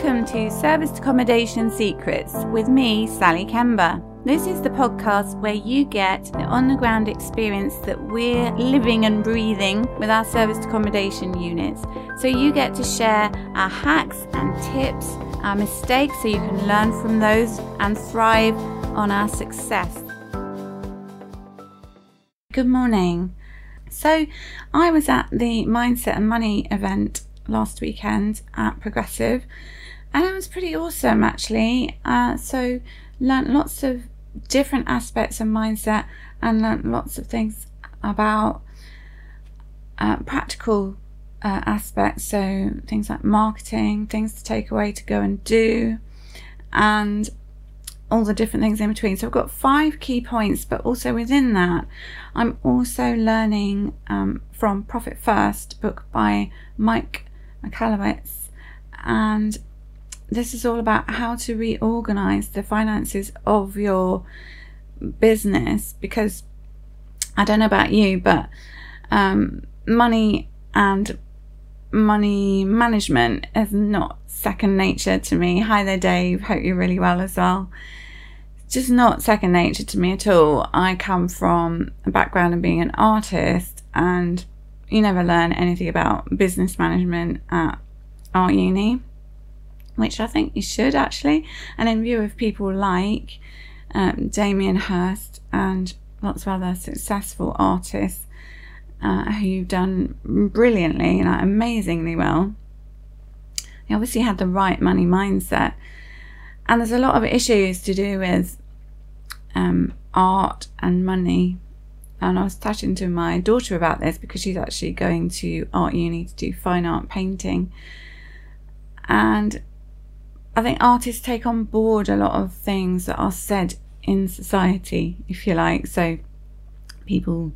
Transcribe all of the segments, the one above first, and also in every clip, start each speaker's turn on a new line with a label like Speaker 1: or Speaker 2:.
Speaker 1: Welcome to Serviced Accommodation Secrets with me, Sally Kemba. This is the podcast where you get the on the ground experience that we're living and breathing with our serviced accommodation units. So you get to share our hacks and tips, our mistakes, so you can learn from those and thrive on our success. Good morning. So, I was at the Mindset and Money event last weekend at Progressive, and it was pretty awesome actually. Uh, so, learned lots of different aspects of mindset and learned lots of things about uh, practical uh, aspects. So, things like marketing, things to take away to go and do, and all the different things in between. So I've got five key points, but also within that, I'm also learning um, from Profit First, book by Mike Michalowicz, and this is all about how to reorganize the finances of your business because I don't know about you, but um, money and money management is not second nature to me. Hi there, Dave. Hope you're really well as well. It's just not second nature to me at all. I come from a background of being an artist, and you never learn anything about business management at art uni, which I think you should actually. And in view of people like um, Damien Hirst and lots of other successful artists uh, who've done brilliantly, like amazingly well. He obviously had the right money mindset. And there's a lot of issues to do with um, art and money. And I was chatting to my daughter about this because she's actually going to art uni to do fine art painting. And I think artists take on board a lot of things that are said in society, if you like. So people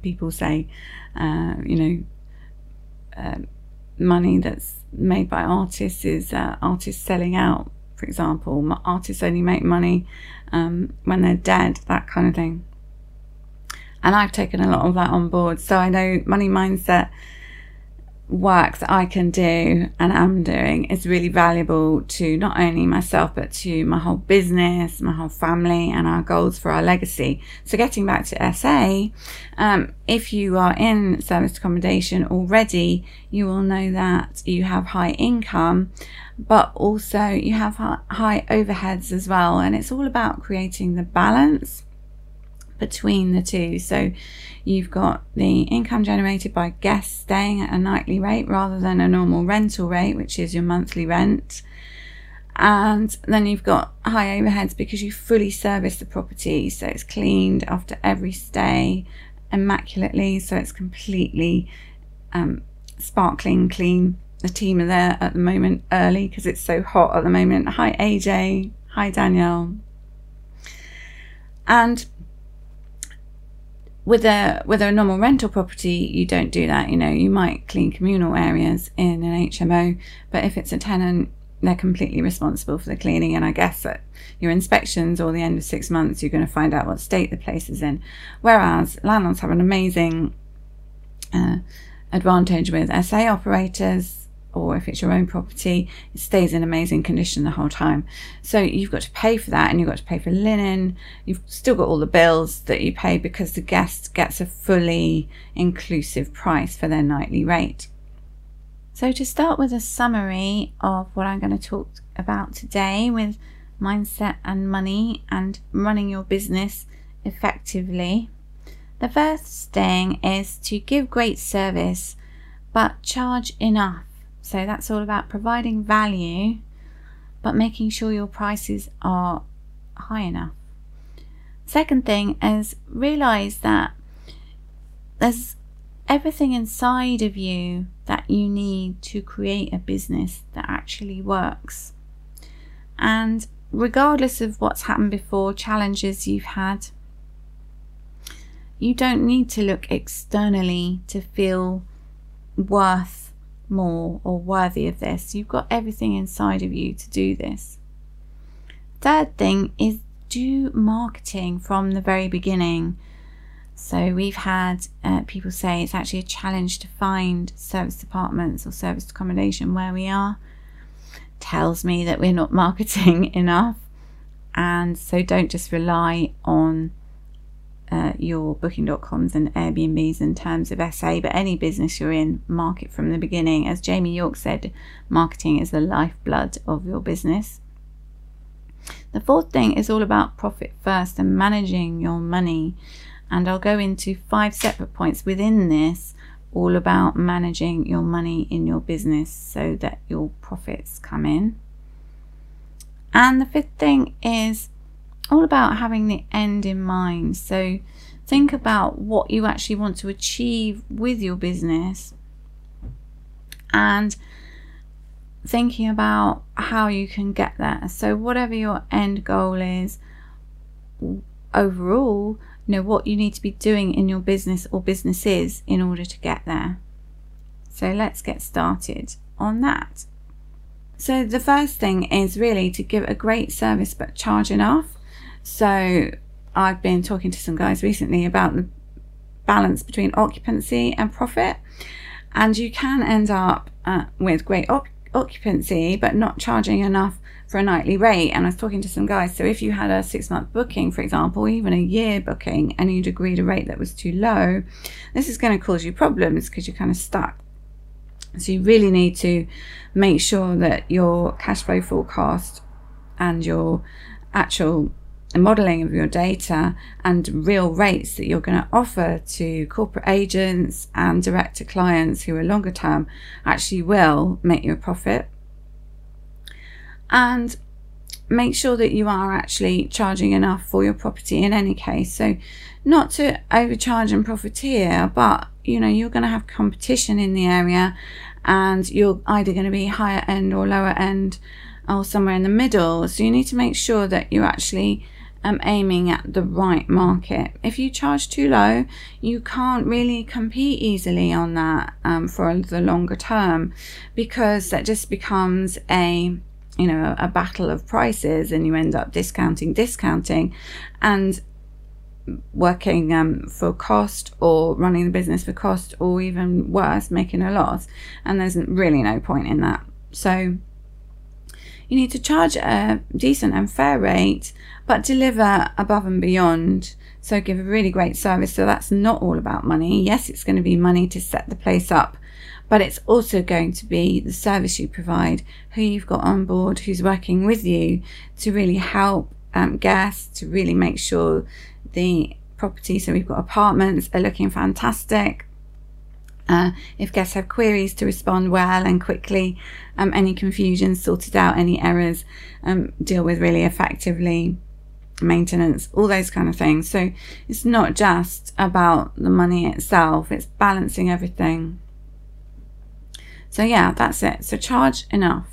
Speaker 1: people say, uh, you know, uh, money that's made by artists is uh, artists selling out, for example. Artists only make money um, when they're dead, that kind of thing. And I've taken a lot of that on board. So I know money mindset work that I can do and am doing is really valuable to not only myself but to my whole business, my whole family, and our goals for our legacy. So, getting back to SA, um, if you are in service accommodation already, you will know that you have high income, but also you have high overheads as well, and it's all about creating the balance between the two. So you've got the income generated by guests staying at a nightly rate rather than a normal rental rate, which is your monthly rent. And then you've got high overheads because you fully service the property. So it's cleaned after every stay immaculately. So it's completely um, sparkling clean. The team are there at the moment early because it's so hot at the moment. Hi, AJ. Hi, Danielle. And with a with a normal rental property you don't do that you know you might clean communal areas in an HMO but if it's a tenant they're completely responsible for the cleaning and I guess at your inspections or the end of 6 months you're going to find out what state the place is in. Whereas landlords have an amazing uh, advantage with SA operators or if it's your own property, it stays in amazing condition the whole time. So you've got to pay for that and you've got to pay for linen. You've still got all the bills that you pay because the guest gets a fully inclusive price for their nightly rate. So, to start with a summary of what I'm going to talk about today with mindset and money and running your business effectively, the first thing is to give great service but charge enough so that's all about providing value, but making sure your prices are high enough. Second thing is realize that there's everything inside of you that you need to create a business that actually works. And regardless of what's happened before, challenges you've had, you don't need to look externally to feel worth more or worthy of this. You've got everything inside of you to do this. Third thing is do marketing from the very beginning. So we've had uh, people say it's actually a challenge to find serviced apartments or service accommodation where we are. tells me that we're not marketing enough. And so don't just rely on uh, your booking.coms and Airbnbs in terms of SA, but any business you're in, market from the beginning. As Jamie York said, marketing is the lifeblood of your business. The fourth thing is all about profit first and managing your money. And I'll go into five separate points within this, all about managing your money in your business so that your profits come in. And the fifth thing is all about having the end in mind. So think about what you actually want to achieve with your business and thinking about how you can get there. So, whatever your end goal is, overall, know what you need to be doing in your business or businesses in order to get there. So, let's get started on that. So, the first thing is really to give a great service but charge enough. So, I've been talking to some guys recently about the balance between occupancy and profit, and you can end up uh, with great op- occupancy but not charging enough for a nightly rate. And I was talking to some guys. So if you had a six month booking, for example, even a year booking, and you'd agreed a rate that was too low, this is going to cause you problems because you're kind of stuck. So you really need to make sure that your cash flow forecast and your actual modeling of your data and real rates that you're going to offer to corporate agents and direct to clients who are longer term actually will make you a profit. And make sure that you are actually charging enough for your property in any case. So, not to overcharge and profiteer, but you know, you're going to have competition in the area and you're either going to be higher end or lower end or somewhere in the middle. So, you need to make sure that you actually um, aiming at the right market. If you charge too low, you can't really compete easily on that um, for the longer term because that just becomes a you know a battle of prices and you end up discounting discounting and working um, for cost or running the business for cost or even worse making a loss and there's really no point in that so you need to charge a decent and fair rate, but deliver above and beyond. So give a really great service. So that's not all about money. Yes, it's going to be money to set the place up, but it's also going to be the service you provide, who you've got on board, who's working with you to really help um, guests, to really make sure the property, so we've got apartments, are looking fantastic. Uh, if guests have queries to respond well and quickly, um, any confusion sorted out, any errors um, deal with really effectively, maintenance, all those kind of things. So it's not just about the money itself, it's balancing everything. So, yeah, that's it. So, charge enough.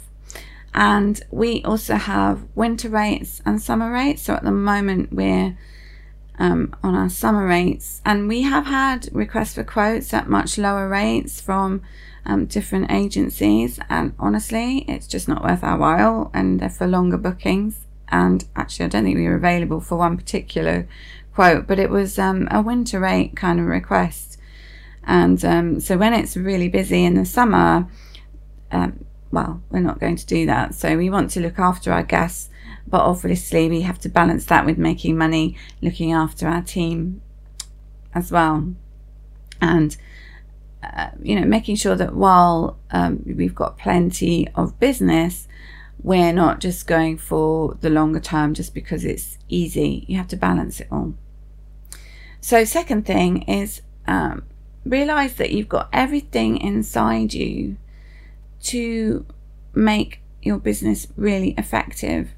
Speaker 1: And we also have winter rates and summer rates. So, at the moment, we're um, on our summer rates. And we have had requests for quotes at much lower rates from um, different agencies. And honestly, it's just not worth our while. And they're for longer bookings. And actually, I don't think we were available for one particular quote, but it was um, a winter rate kind of request. And um, so when it's really busy in the summer, um, well, we're not going to do that. So we want to look after our guests but obviously, we have to balance that with making money, looking after our team as well. And uh, you know, making sure that while um, we've got plenty of business, we're not just going for the longer term just because it's easy. You have to balance it all. So, second thing is um, realize that you've got everything inside you to make your business really effective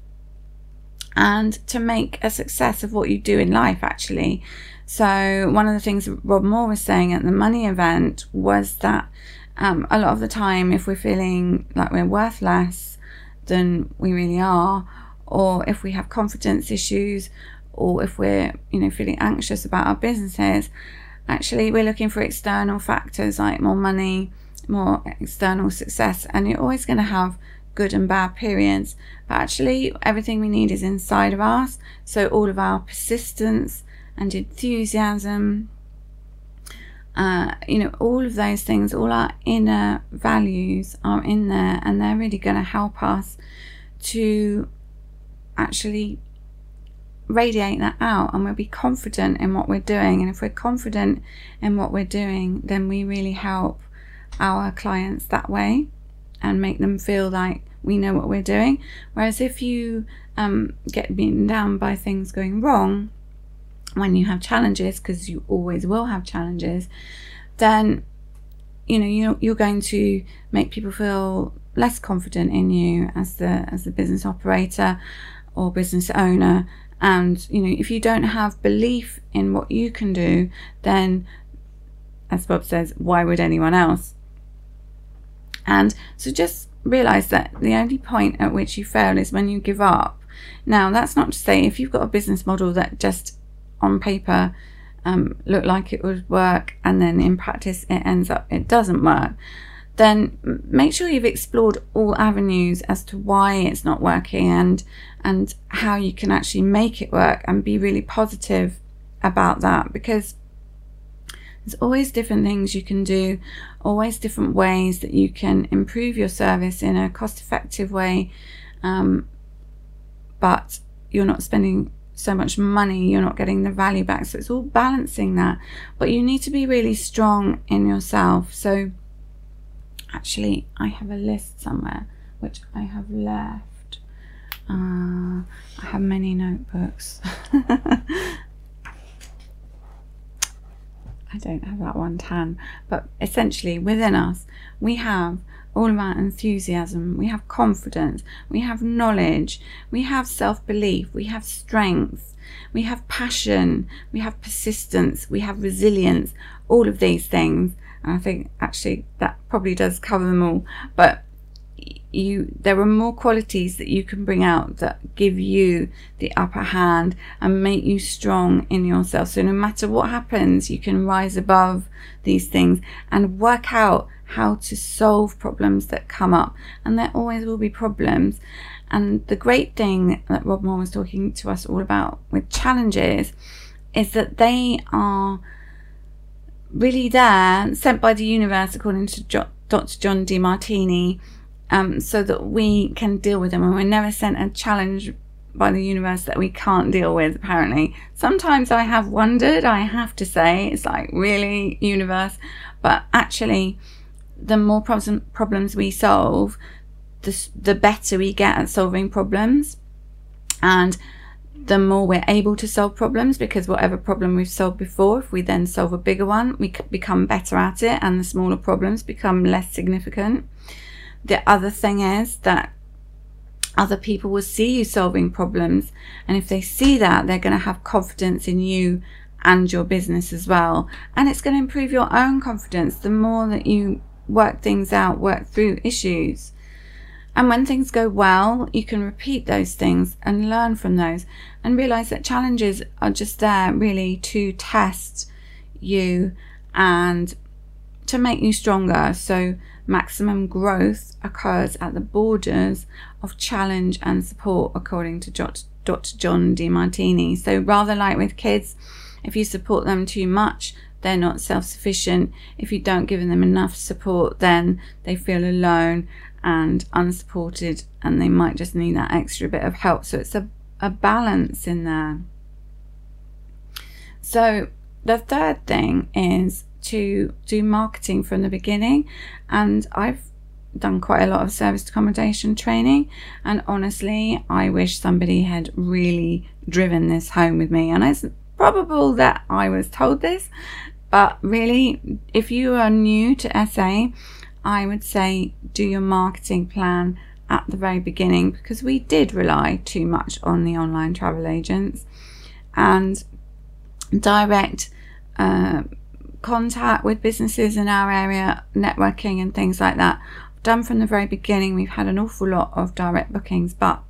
Speaker 1: and to make a success of what you do in life, actually. So, one of the things Rob Moore was saying at the money event was that um, a lot of the time, if we're feeling like we're worth less than we really are, or if we have confidence issues, or if we're, you know, feeling anxious about our businesses, actually we're looking for external factors like more money, more external success, and you're always going to have good and bad periods. But actually, everything we need is inside of us. So, all of our persistence and enthusiasm uh, you know, all of those things, all our inner values are in there, and they're really going to help us to actually radiate that out and we'll be confident in what we're doing. And if we're confident in what we're doing, then we really help our clients that way and make them feel like we know what we're doing. Whereas if you um, get beaten down by things going wrong when you have challenges, because you always will have challenges, then you know you're, you're going to make people feel less confident in you as the as the business operator or business owner and you know if you don't have belief in what you can do then as bob says why would anyone else and so just realize that the only point at which you fail is when you give up. Now that's not to say if you've got a business model that just on paper um, look like it would work and then in practice it ends up it doesn't work then make sure you've explored all avenues as to why it's not working and and how you can actually make it work and be really positive about that because there's always different things you can do always different ways that you can improve your service in a cost effective way um, but you're not spending so much money you're not getting the value back so it's all balancing that but you need to be really strong in yourself so actually I have a list somewhere which I have left. Uh, I have many notebooks. I don't have that one tan, but essentially within us we have all of our enthusiasm, we have confidence, we have knowledge, we have self belief, we have strength, we have passion, we have persistence, we have resilience, all of these things. And I think actually that probably does cover them all. But you there are more qualities that you can bring out that give you the upper hand and make you strong in yourself. So no matter what happens you can rise above these things and work out how to solve problems that come up. And there always will be problems. And the great thing that rob moore was talking to us all about with challenges is that they are really there, sent by the universe, according to jo- Dr. John Demartini, um, so that we can deal with them. And we're never sent a challenge by the universe that we can't deal with, apparently. Sometimes I have wondered, I have to say, it's like, really, universe? But actually, the more problem- problems we solve, the, the better we get at solving problems. And the more we're able to solve problems because whatever problem we've solved before, if we then solve a bigger one, we become better at it and the smaller problems become less significant. The other thing is that other people will see you solving problems, and if they see that, they're going to have confidence in you and your business as well. And it's going to improve your own confidence the more that you work things out, work through issues. And when things go well, you can repeat those things and learn from those and realize that challenges are just there really to test you and to make you stronger. So, maximum growth occurs at the borders of challenge and support, according to Dr. John Demartini. So, rather like with kids, if you support them too much, they're not self sufficient. If you don't give them enough support, then they feel alone and unsupported and they might just need that extra bit of help. So it's a, a balance in there. So the third thing is to do marketing from the beginning and I've done quite a lot of service accommodation training and honestly I wish somebody had really driven this home with me. And it's probable that I was told this but really if you are new to SA I would say do your marketing plan at the very beginning because we did rely too much on the online travel agents and direct uh, contact with businesses in our area, networking and things like that. Done from the very beginning, we've had an awful lot of direct bookings, but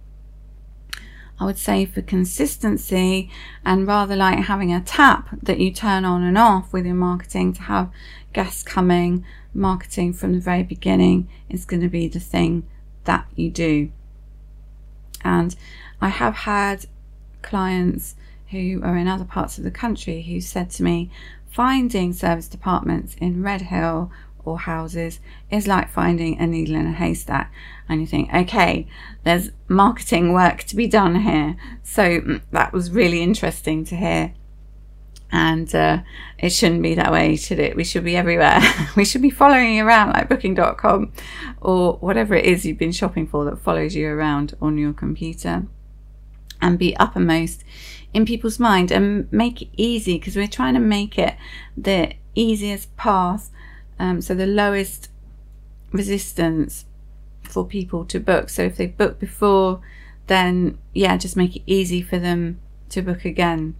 Speaker 1: I would say for consistency and rather like having a tap that you turn on and off with your marketing to have guests coming marketing from the very beginning is going to be the thing that you do. And I have had clients who are in other parts of the country who said to me, finding serviced apartments in Redhill or houses is like finding a needle in a haystack. And you think, okay, there's marketing work to be done here. So mm, that was really interesting to hear. And uh, it shouldn't be that way, should it? We should be everywhere. we should be following you around like booking.com or whatever it is you've been shopping for that follows you around on your computer and be uppermost in people's mind and make it easy because we're trying to make it the easiest path um, so the lowest resistance for people to book. So if they book before, then yeah, just make it easy for them to book again.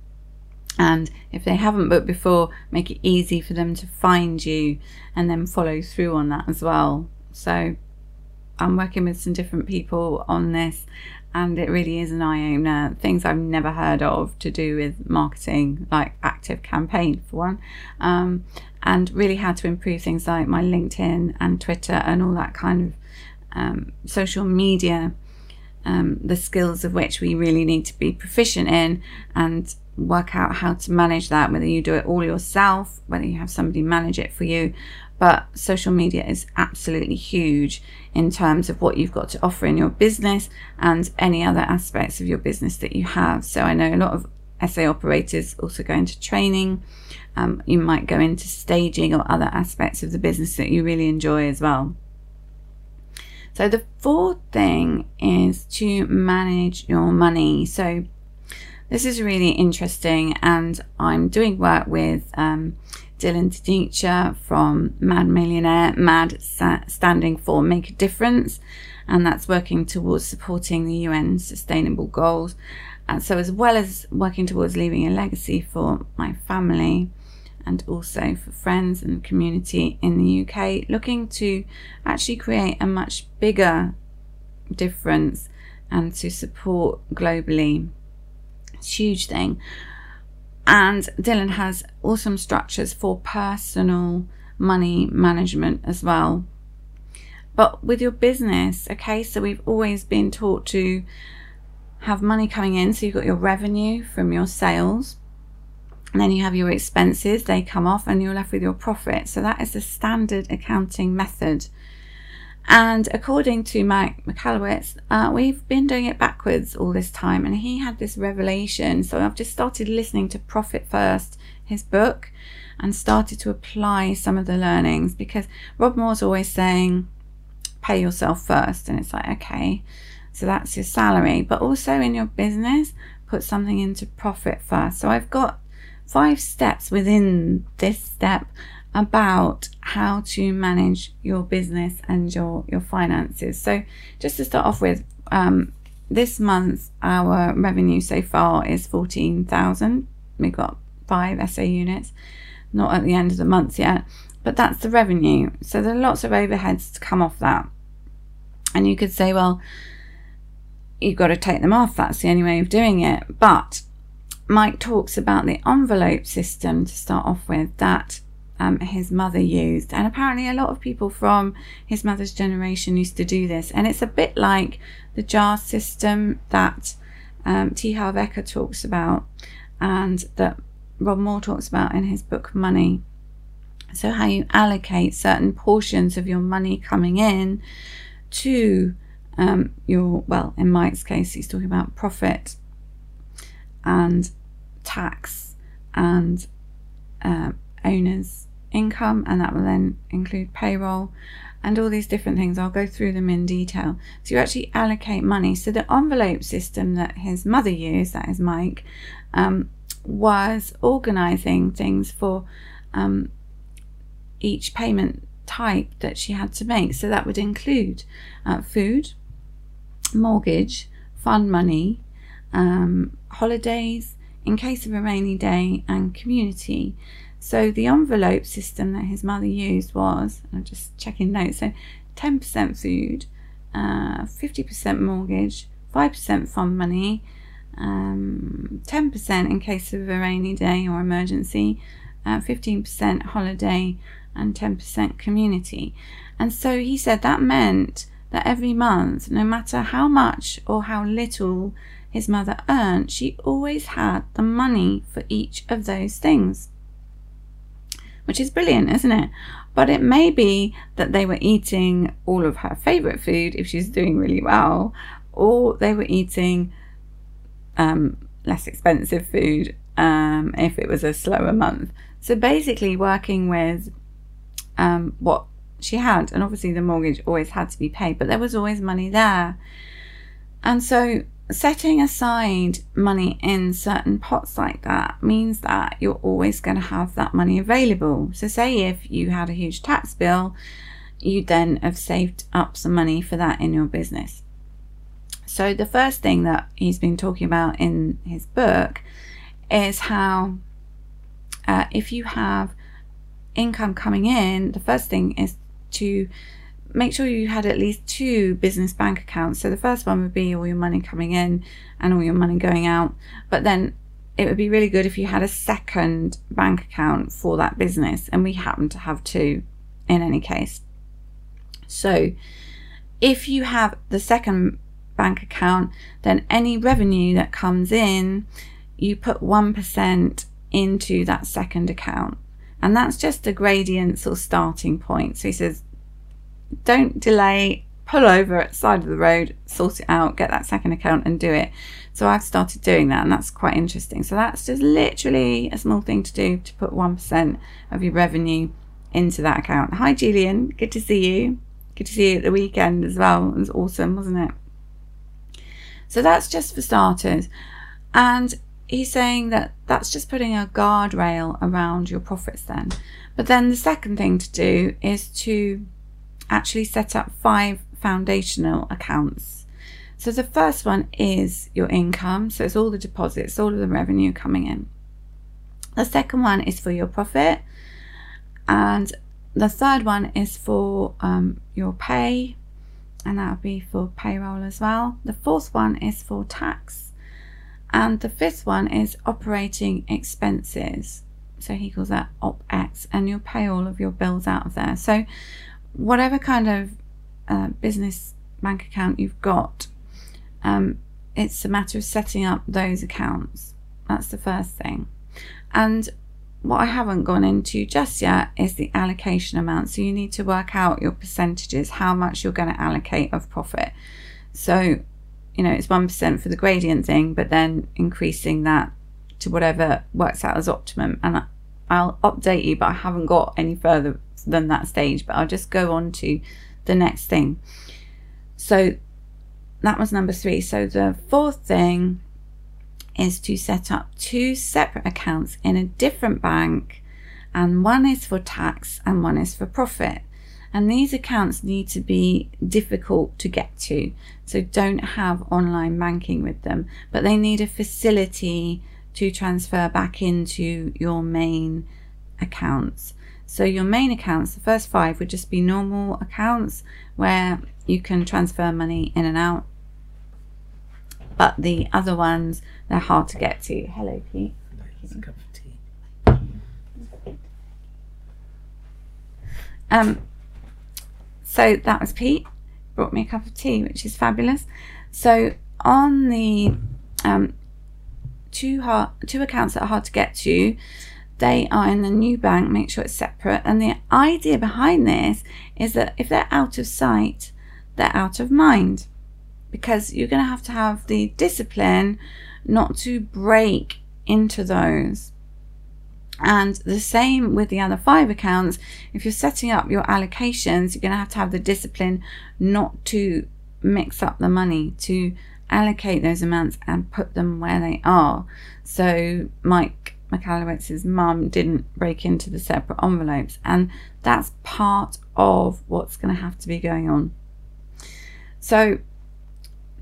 Speaker 1: And if they haven't booked before, make it easy for them to find you and then follow through on that as well. So I'm working with some different people on this and it really is an eye opener. Things I've never heard of to do with marketing, like ActiveCampaign for one, um, and really how to improve things like my LinkedIn and Twitter and all that kind of um, social media. Um, the skills of which we really need to be proficient in and work out how to manage that, whether you do it all yourself, whether you have somebody manage it for you, but social media is absolutely huge in terms of what you've got to offer in your business and any other aspects of your business that you have. So I know a lot of SA operators also go into training. Um, you might go into staging or other aspects of the business that you really enjoy as well. So the fourth thing is to manage your money. So this is really interesting, and I'm doing work with um, Dylan Teacher from Mad Millionaire, Mad standing for Make a Difference, and that's working towards supporting the UN Sustainable Goals. And so, as well as working towards leaving a legacy for my family and also for friends and community in the UK, looking to actually create a much bigger difference and to support globally. It's a huge thing. And Dylan has awesome structures for personal money management as well. But with your business, okay, so we've always been taught to have money coming in. So you've got your revenue from your sales. And then you have your expenses, they come off, and you're left with your profit. So that is the standard accounting method. And according to Mike Michalowicz, uh, we've been doing it backwards all this time. And he had this revelation. So I've just started listening to Profit First, his book, and started to apply some of the learnings because Rob Moore's always saying, pay yourself first. And it's like, okay, so that's your salary. But also in your business, put something into profit first. So I've got five steps within this step about how to manage your business and your your finances. So just to start off with, um, this month our revenue so far is fourteen thousand. We've got five SA units, not at the end of the month yet, but that's the revenue. So there are lots of overheads to come off that. And you could say, well, you've got to take them off. That's the only way of doing it. But Mike talks about the envelope system to start off with that um, his mother used. And apparently, a lot of people from his mother's generation used to do this. And it's a bit like the jar system that um, T. Harv Eker talks about and that Rob Moore talks about in his book Money. So, how you allocate certain portions of your money coming in to um, your, well, in Mike's case, he's talking about profit and tax and uh, owners income, and that will then include payroll and all these different things. I'll go through them in detail. So you actually allocate money. So the envelope system that his mother used, that is Mike, um, was organizing things for um, each payment type that she had to make. So that would include uh, food, mortgage, fund money, um, holidays, in case of a rainy day, and community. So the envelope system that his mother used was, I'm just checking notes, so 10% food, uh, 50% mortgage, 5% fund money, um, 10% in case of a rainy day or emergency, uh, 15% holiday, and 10% community. And so he said that meant that every month, no matter how much or how little his mother earned, she always had the money for each of those things. Which is brilliant, isn't it? But it may be that they were eating all of her favorite food if she's doing really well, or they were eating um, less expensive food um, if it was a slower month. So basically, working with um, what she had, and obviously the mortgage always had to be paid, but there was always money there. And so setting aside money in certain pots like that means that you're always going to have that money available. So, say if you had a huge tax bill, you'd then have saved up some money for that in your business. So, the first thing that he's been talking about in his book is how uh, if you have income coming in, the first thing is to make sure you had at least two business bank accounts. So the first one would be all your money coming in and all your money going out. But then it would be really good if you had a second bank account for that business. And we happen to have two in any case. So if you have the second bank account, then any revenue that comes in, you put 1% into that second account. And that's just a gradient or starting point. So he says don't delay, pull over at the side of the road, sort it out, get that second account and do it. So I've started doing that and that's quite interesting. So that's just literally a small thing to do to put 1% of your revenue into that account. Hi Julian, good to see you. Good to see you at the weekend as well. It was awesome, wasn't it? So that's just for starters. And he's saying that that's just putting a guardrail around your profits then. But then the second thing to do is to actually set up five foundational accounts. So the first one is your income. So it's all the deposits, all of the revenue coming in. The second one is for your profit. And the third one is for um, your pay. And that would be for payroll as well. The fourth one is for tax. And the fifth one is operating expenses. So he calls that OpEx. And you'll pay all of your bills out of there. So whatever kind of uh, business bank account you've got, um, it's a matter of setting up those accounts. That's the first thing. And what I haven't gone into just yet is the allocation amount. So you need to work out your percentages, how much you're going to allocate of profit. So, you know, it's 1% for the gradient thing, but then increasing that to whatever works out as optimum. And I'll update you, but I haven't got any further than that stage, but I'll just go on to the next thing. So that was number three. So the fourth thing is to set up two separate accounts in a different bank, and one is for tax and one is for profit. And these accounts need to be difficult to get to, so don't have online banking with them, but they need a facility to transfer back into your main accounts. So your main accounts, the first five would just be normal accounts where you can transfer money in and out. But the other ones, they're hard to get to. Hello, Pete.
Speaker 2: Nice cup of tea.
Speaker 1: Um, so that was Pete. Brought me a cup of tea, which is fabulous. So on the um, two hard, two accounts that are hard to get to, they are in the new bank, make sure it's separate. And the idea behind this is that if they're out of sight, they're out of mind because you're going to have to have the discipline not to break into those. And the same with the other five accounts. If you're setting up your allocations, you're going to have to have the discipline not to mix up the money, to allocate those amounts and put them where they are. So, Mike Michalowicz's mum didn't break into the separate envelopes, and that's part of what's going to have to be going on. So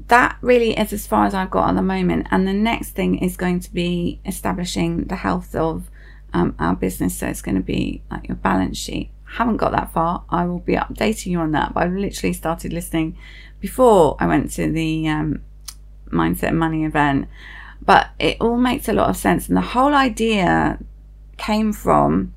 Speaker 1: that really is as far as I've got at the moment. And the next thing is going to be establishing the health of um, our business. So it's going to be like your balance sheet. haven't got that far. I will be updating you on that. But I've literally started listening before I went to the um, Mindset and Money event but it all makes a lot of sense. And the whole idea came from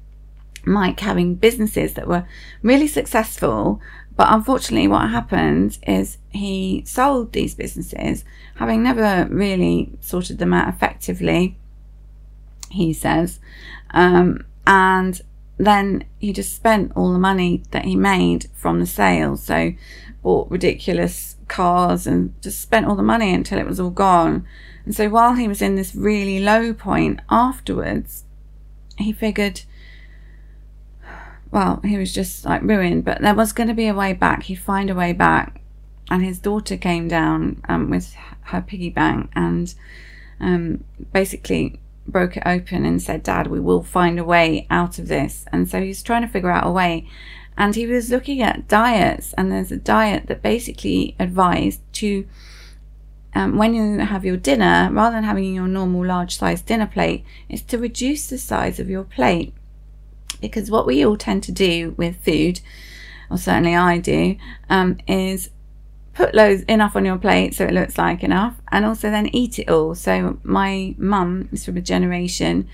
Speaker 1: Mike having businesses that were really successful. But unfortunately, what happened is he sold these businesses, having never really sorted them out effectively, he says. Um, and then he just spent all the money that he made from the sales. So bought ridiculous cars and just spent all the money until it was all gone. And so while he was in this really low point afterwards, he figured, well, he was just like ruined, but there was going to be a way back. He'd find a way back. And his daughter came down um, with her piggy bank and um, basically broke it open and said, Dad, we will find a way out of this. And so he's trying to figure out a way. And he was looking at diets, and there's a diet that basically advised to, um, when you have your dinner, rather than having your normal large size dinner plate, is to reduce the size of your plate. Because what we all tend to do with food, or certainly I do, um, is put loads enough on your plate so it looks like enough and also then eat it all so my mum is from a generation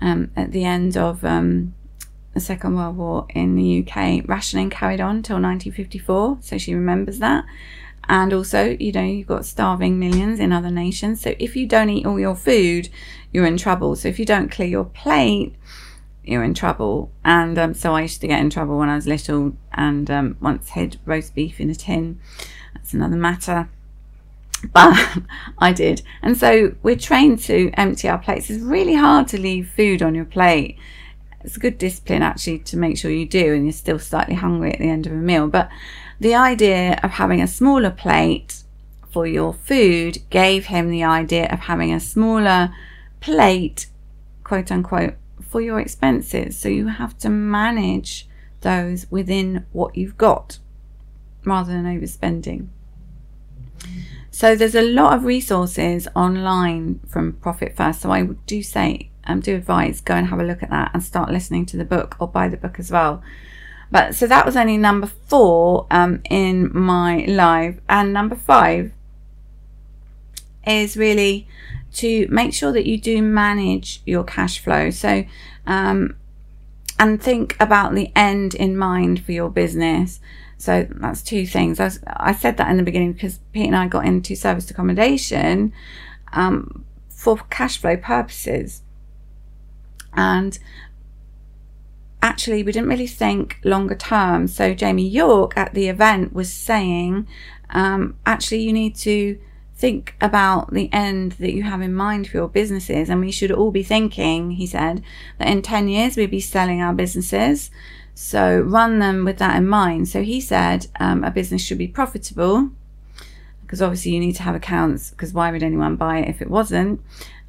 Speaker 1: um, at the end of um, the second world war in the uk rationing carried on till 1954 so she remembers that and also you know you've got starving millions in other nations so if you don't eat all your food you're in trouble so if you don't clear your plate you're in trouble. And um, so I used to get in trouble when I was little and um, once hid roast beef in a tin that's another matter. But I did. And so we're trained to empty our plates. It's really hard to leave food on your plate. It's a good discipline actually to make sure you do and you're still slightly hungry at the end of a meal. But the idea of having a smaller plate for your food gave him the idea of having a smaller plate, quote unquote, for your expenses. So you have to manage those within what you've got rather than overspending. So there's a lot of resources online from Profit First. So I do say, um, do advise, go and have a look at that and start listening to the book or buy the book as well. But so that was only number four um, in my live, and number five is really to make sure that you do manage your cash flow. So, um, and think about the end in mind for your business. So that's two things. I, was, I, said that in the beginning because Pete and I got into serviced accommodation um, for cash flow purposes. And actually, we didn't really think longer term. So Jamie York at the event was saying, um, actually, you need to think about the end that you have in mind for your businesses. And we should all be thinking, he said, that in 10 years we'd be selling our businesses. So run them with that in mind. So he said um, a business should be profitable because obviously you need to have accounts because why would anyone buy it if it wasn't?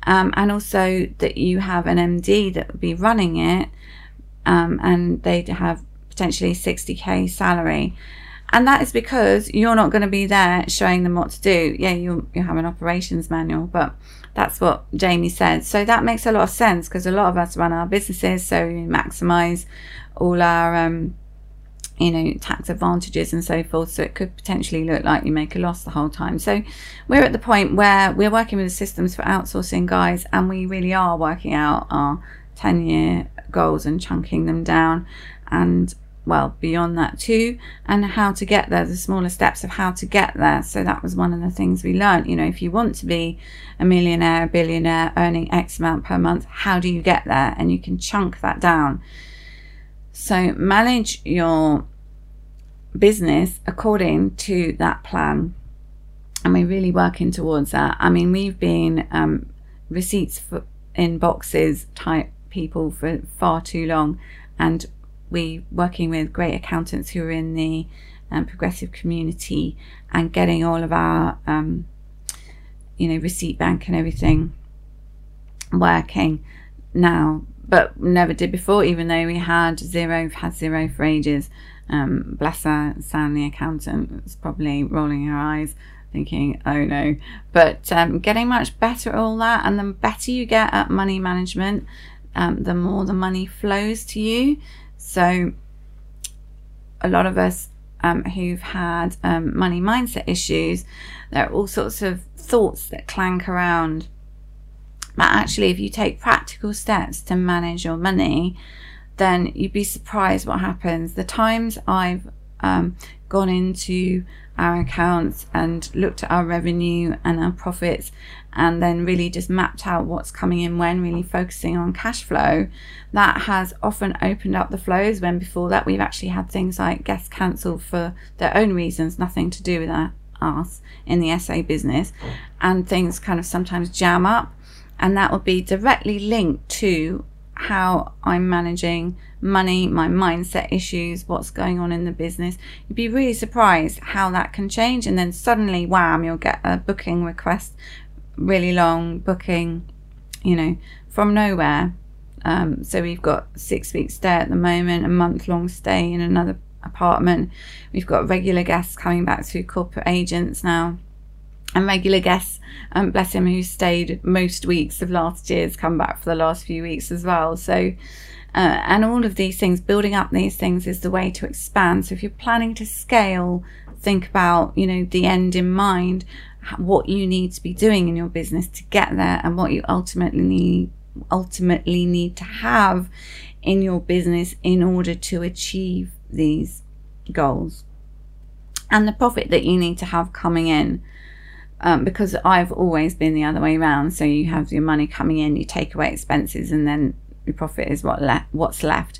Speaker 1: Um, and also that you have an MD that would be running it um, and they'd have potentially 60k salary. And that is because you're not going to be there showing them what to do. Yeah, you you have an operations manual, but that's what Jamie said. So that makes a lot of sense because a lot of us run our businesses so we maximize all our um, you know tax advantages and so forth. So it could potentially look like you make a loss the whole time. So we're at the point where we're working with the systems for outsourcing guys and we really are working out our 10 year goals and chunking them down and well beyond that too and how to get there the smaller steps of how to get there. So that was one of the things we learned. You know if you want to be a millionaire a billionaire earning x amount per month how do you get there? And you can chunk that down so manage your business according to that plan. And we're really working towards that. I mean, we've been um, receipts for, in boxes type people for far too long. And we're working with great accountants who are in the um, progressive community and getting all of our, um, you know, receipt bank and everything working now but never did before, even though we had Xero, had Xero for ages. Um, bless her, Sam, the accountant, was probably rolling her eyes, thinking, oh no. But um, getting much better at all that, and the better you get at money management, um, the more the money flows to you. So, a lot of us um, who've had um, money mindset issues, there are all sorts of thoughts that clank around but actually, if you take practical steps to manage your money, then you'd be surprised what happens. The times I've um, gone into our accounts and looked at our revenue and our profits and then really just mapped out what's coming in when really focusing on cash flow that has often opened up the flows when before that we've actually had things like guests cancelled for their own reasons nothing to do with us in the SA business and things kind of sometimes jam up and that will be directly linked to how I'm managing money, my mindset issues, what's going on in the business. You'd be really surprised how that can change. And then suddenly, wham, you'll get a booking request, really long booking, you know, from nowhere. Um, so we've got six weeks stay at the moment, a month long stay in another apartment. We've got regular guests coming back through corporate agents now and regular guests, um, bless him, who stayed most weeks of last year's come back for the last few weeks as well. So, uh, and all of these things, building up these things is the way to expand. So, if you're planning to scale, think about, you know, the end in mind, what you need to be doing in your business to get there, and what you ultimately need, ultimately need to have in your business in order to achieve these goals, and the profit that you need to have coming in um, because I've always been the other way around. So you have your money coming in, you take away expenses, and then your profit is what le- what's left.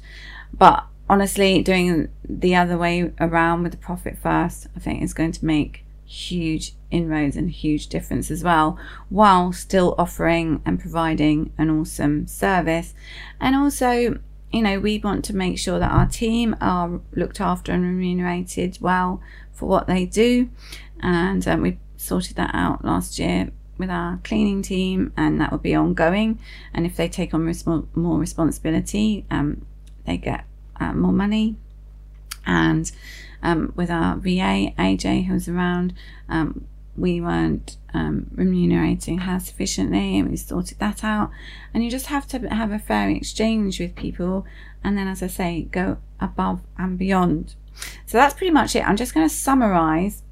Speaker 1: But honestly, doing the other way around with the profit first, I think is going to make huge inroads and huge difference as well, while still offering and providing an awesome service. And also, you know, we want to make sure that our team are looked after and remunerated well for what they do. And um, we sorted that out last year with our cleaning team, and that will be ongoing. And if they take on resp- more responsibility, um, they get uh, more money. And um, with our VA, AJ, who's around, um, we weren't um, remunerating her sufficiently, and we sorted that out. And you just have to have a fair exchange with people, and then, as I say, go above and beyond. So that's pretty much it. I'm just going to summarize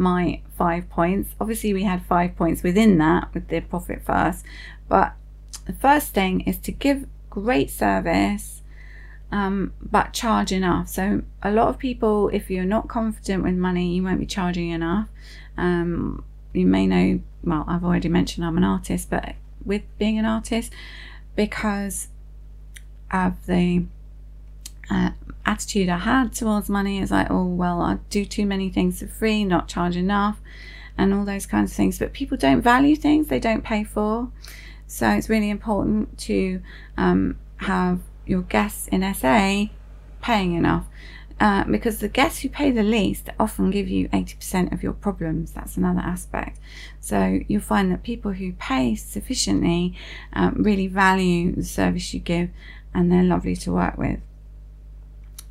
Speaker 1: my five points. Obviously, we had five points within that with the profit first, but the first thing is to give great service um, but charge enough. So, a lot of people, if you're not confident with money, you won't be charging enough. Um, you may know, well, I've already mentioned I'm an artist, but with being an artist, because of the uh, attitude I had towards money is like, oh, well, I do too many things for free, not charge enough, and all those kinds of things. But people don't value things they don't pay for. So it's really important to um, have your guests in SA paying enough. Uh, because the guests who pay the least often give you 80% of your problems. That's another aspect. So you'll find that people who pay sufficiently um, really value the service you give and they're lovely to work with.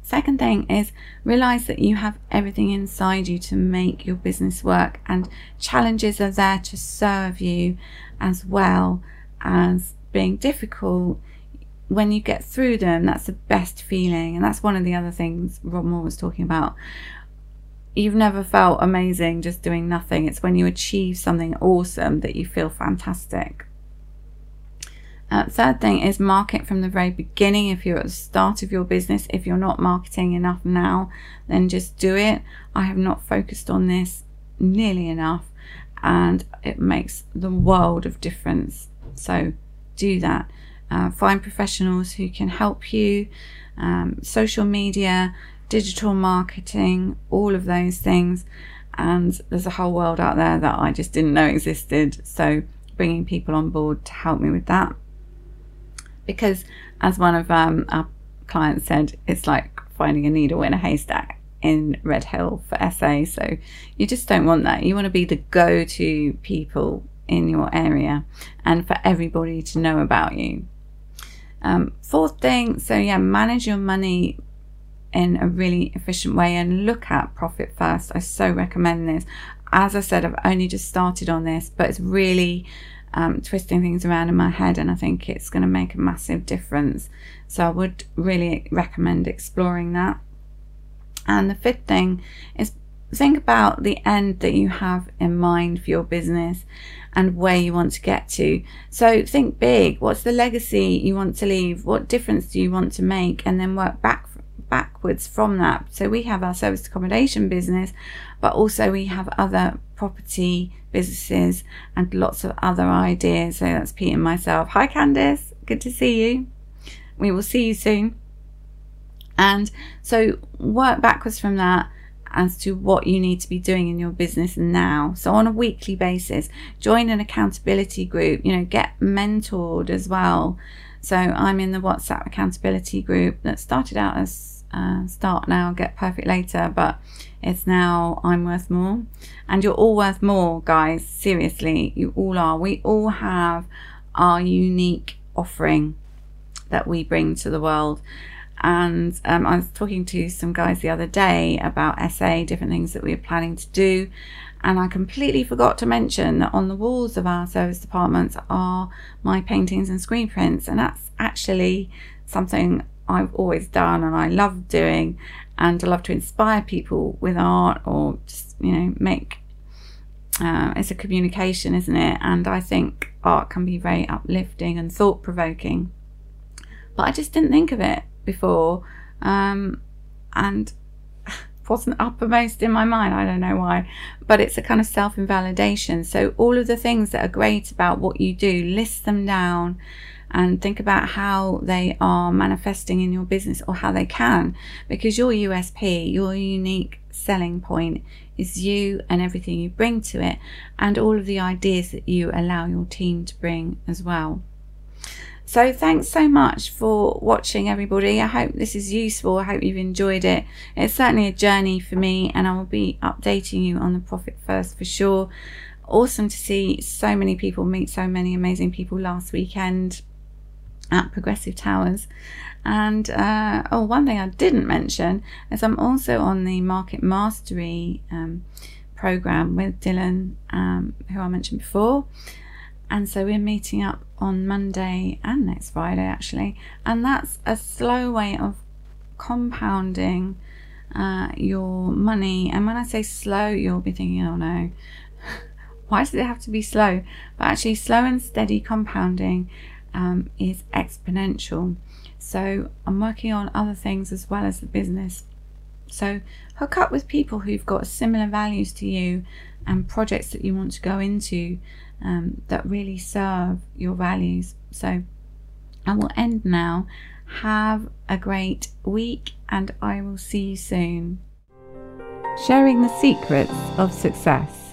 Speaker 1: Second thing is realize that you have everything inside you to make your business work, and challenges are there to serve you as well as being difficult. When you get through them, that's the best feeling, and that's one of the other things Rob Moore was talking about. You've never felt amazing just doing nothing. It's when you achieve something awesome that you feel fantastic. Uh, third thing is market from the very beginning. If you're at the start of your business, if you're not marketing enough now, then just do it. I have not focused on this nearly enough, and it makes the world of difference. So do that. Uh, find professionals who can help you. Um, social media, digital marketing, all of those things. And there's a whole world out there that I just didn't know existed. So bringing people on board to help me with that because as one of um, our clients said, it's like finding a needle in a haystack in Redhill for SA. So you just don't want that. You want to be the go to people in your area and for everybody to know about you. Um, fourth thing, so yeah, manage your money in a really efficient way and look at profit first. I so recommend this. As I said, I've only just started on this, but it's really um, twisting things around in my head, and I think it's going to make a massive difference. So I would really recommend exploring that. And the fifth thing is think about the end that you have in mind for your business and where you want to get to. So think big. What's the legacy you want to leave? What difference do you want to make? And then work back backwards from that. So we have our service accommodation business, but also we have other property businesses and lots of other ideas. So that's Pete and myself. Hi, Candice. Good to see you. We will see you soon. And so work backwards from that as to what you need to be doing in your business now. So on a weekly basis, join an accountability group, you know, get mentored as well. So I'm in the WhatsApp accountability group that started out as uh, Start Now, Get Perfect Later, but it's now I'm Worth More. And you're all worth more, guys. Seriously, you all are. We all have our unique offering that we bring to the world. And um, I was talking to some guys the other day about SA, different things that we are planning to do. And I completely forgot to mention that on the walls of our serviced apartments are my paintings and screen prints. And that's actually something I've always done and I love doing. And I love to inspire people with art or just, you know, make uh, it's a communication, isn't it? And I think art can be very uplifting and thought provoking. But I just didn't think of it before um, and wasn't uppermost in my mind. I don't know why, but it's a kind of self invalidation. So, all of the things that are great about what you do, list them down and think about how they are manifesting in your business or how they can, because your USP, your unique selling point, is you and everything you bring to it, and all of the ideas that you allow your team to bring as well. So thanks so much for watching everybody. I hope this is useful. I hope you've enjoyed it. It's certainly a journey for me and I will be updating you on the Profit First for sure. Awesome to see so many people meet so many amazing people last weekend at Progressive Towers. And uh, oh, one thing I didn't mention is I'm also on the Market Mastery um, program with Dylan, um, who I mentioned before. And so we're meeting up on Monday and next Friday actually. And that's a slow way of compounding uh, your money. And when I say slow, you'll be thinking, oh no, why does it have to be slow? But actually, slow and steady compounding um, is exponential. So I'm working on other things as well as the business. So hook up with people who've got similar values to you and projects that you want to go into um, that really serve your values. So I will end now. Have a great week and I will see you soon. Sharing the secrets of success.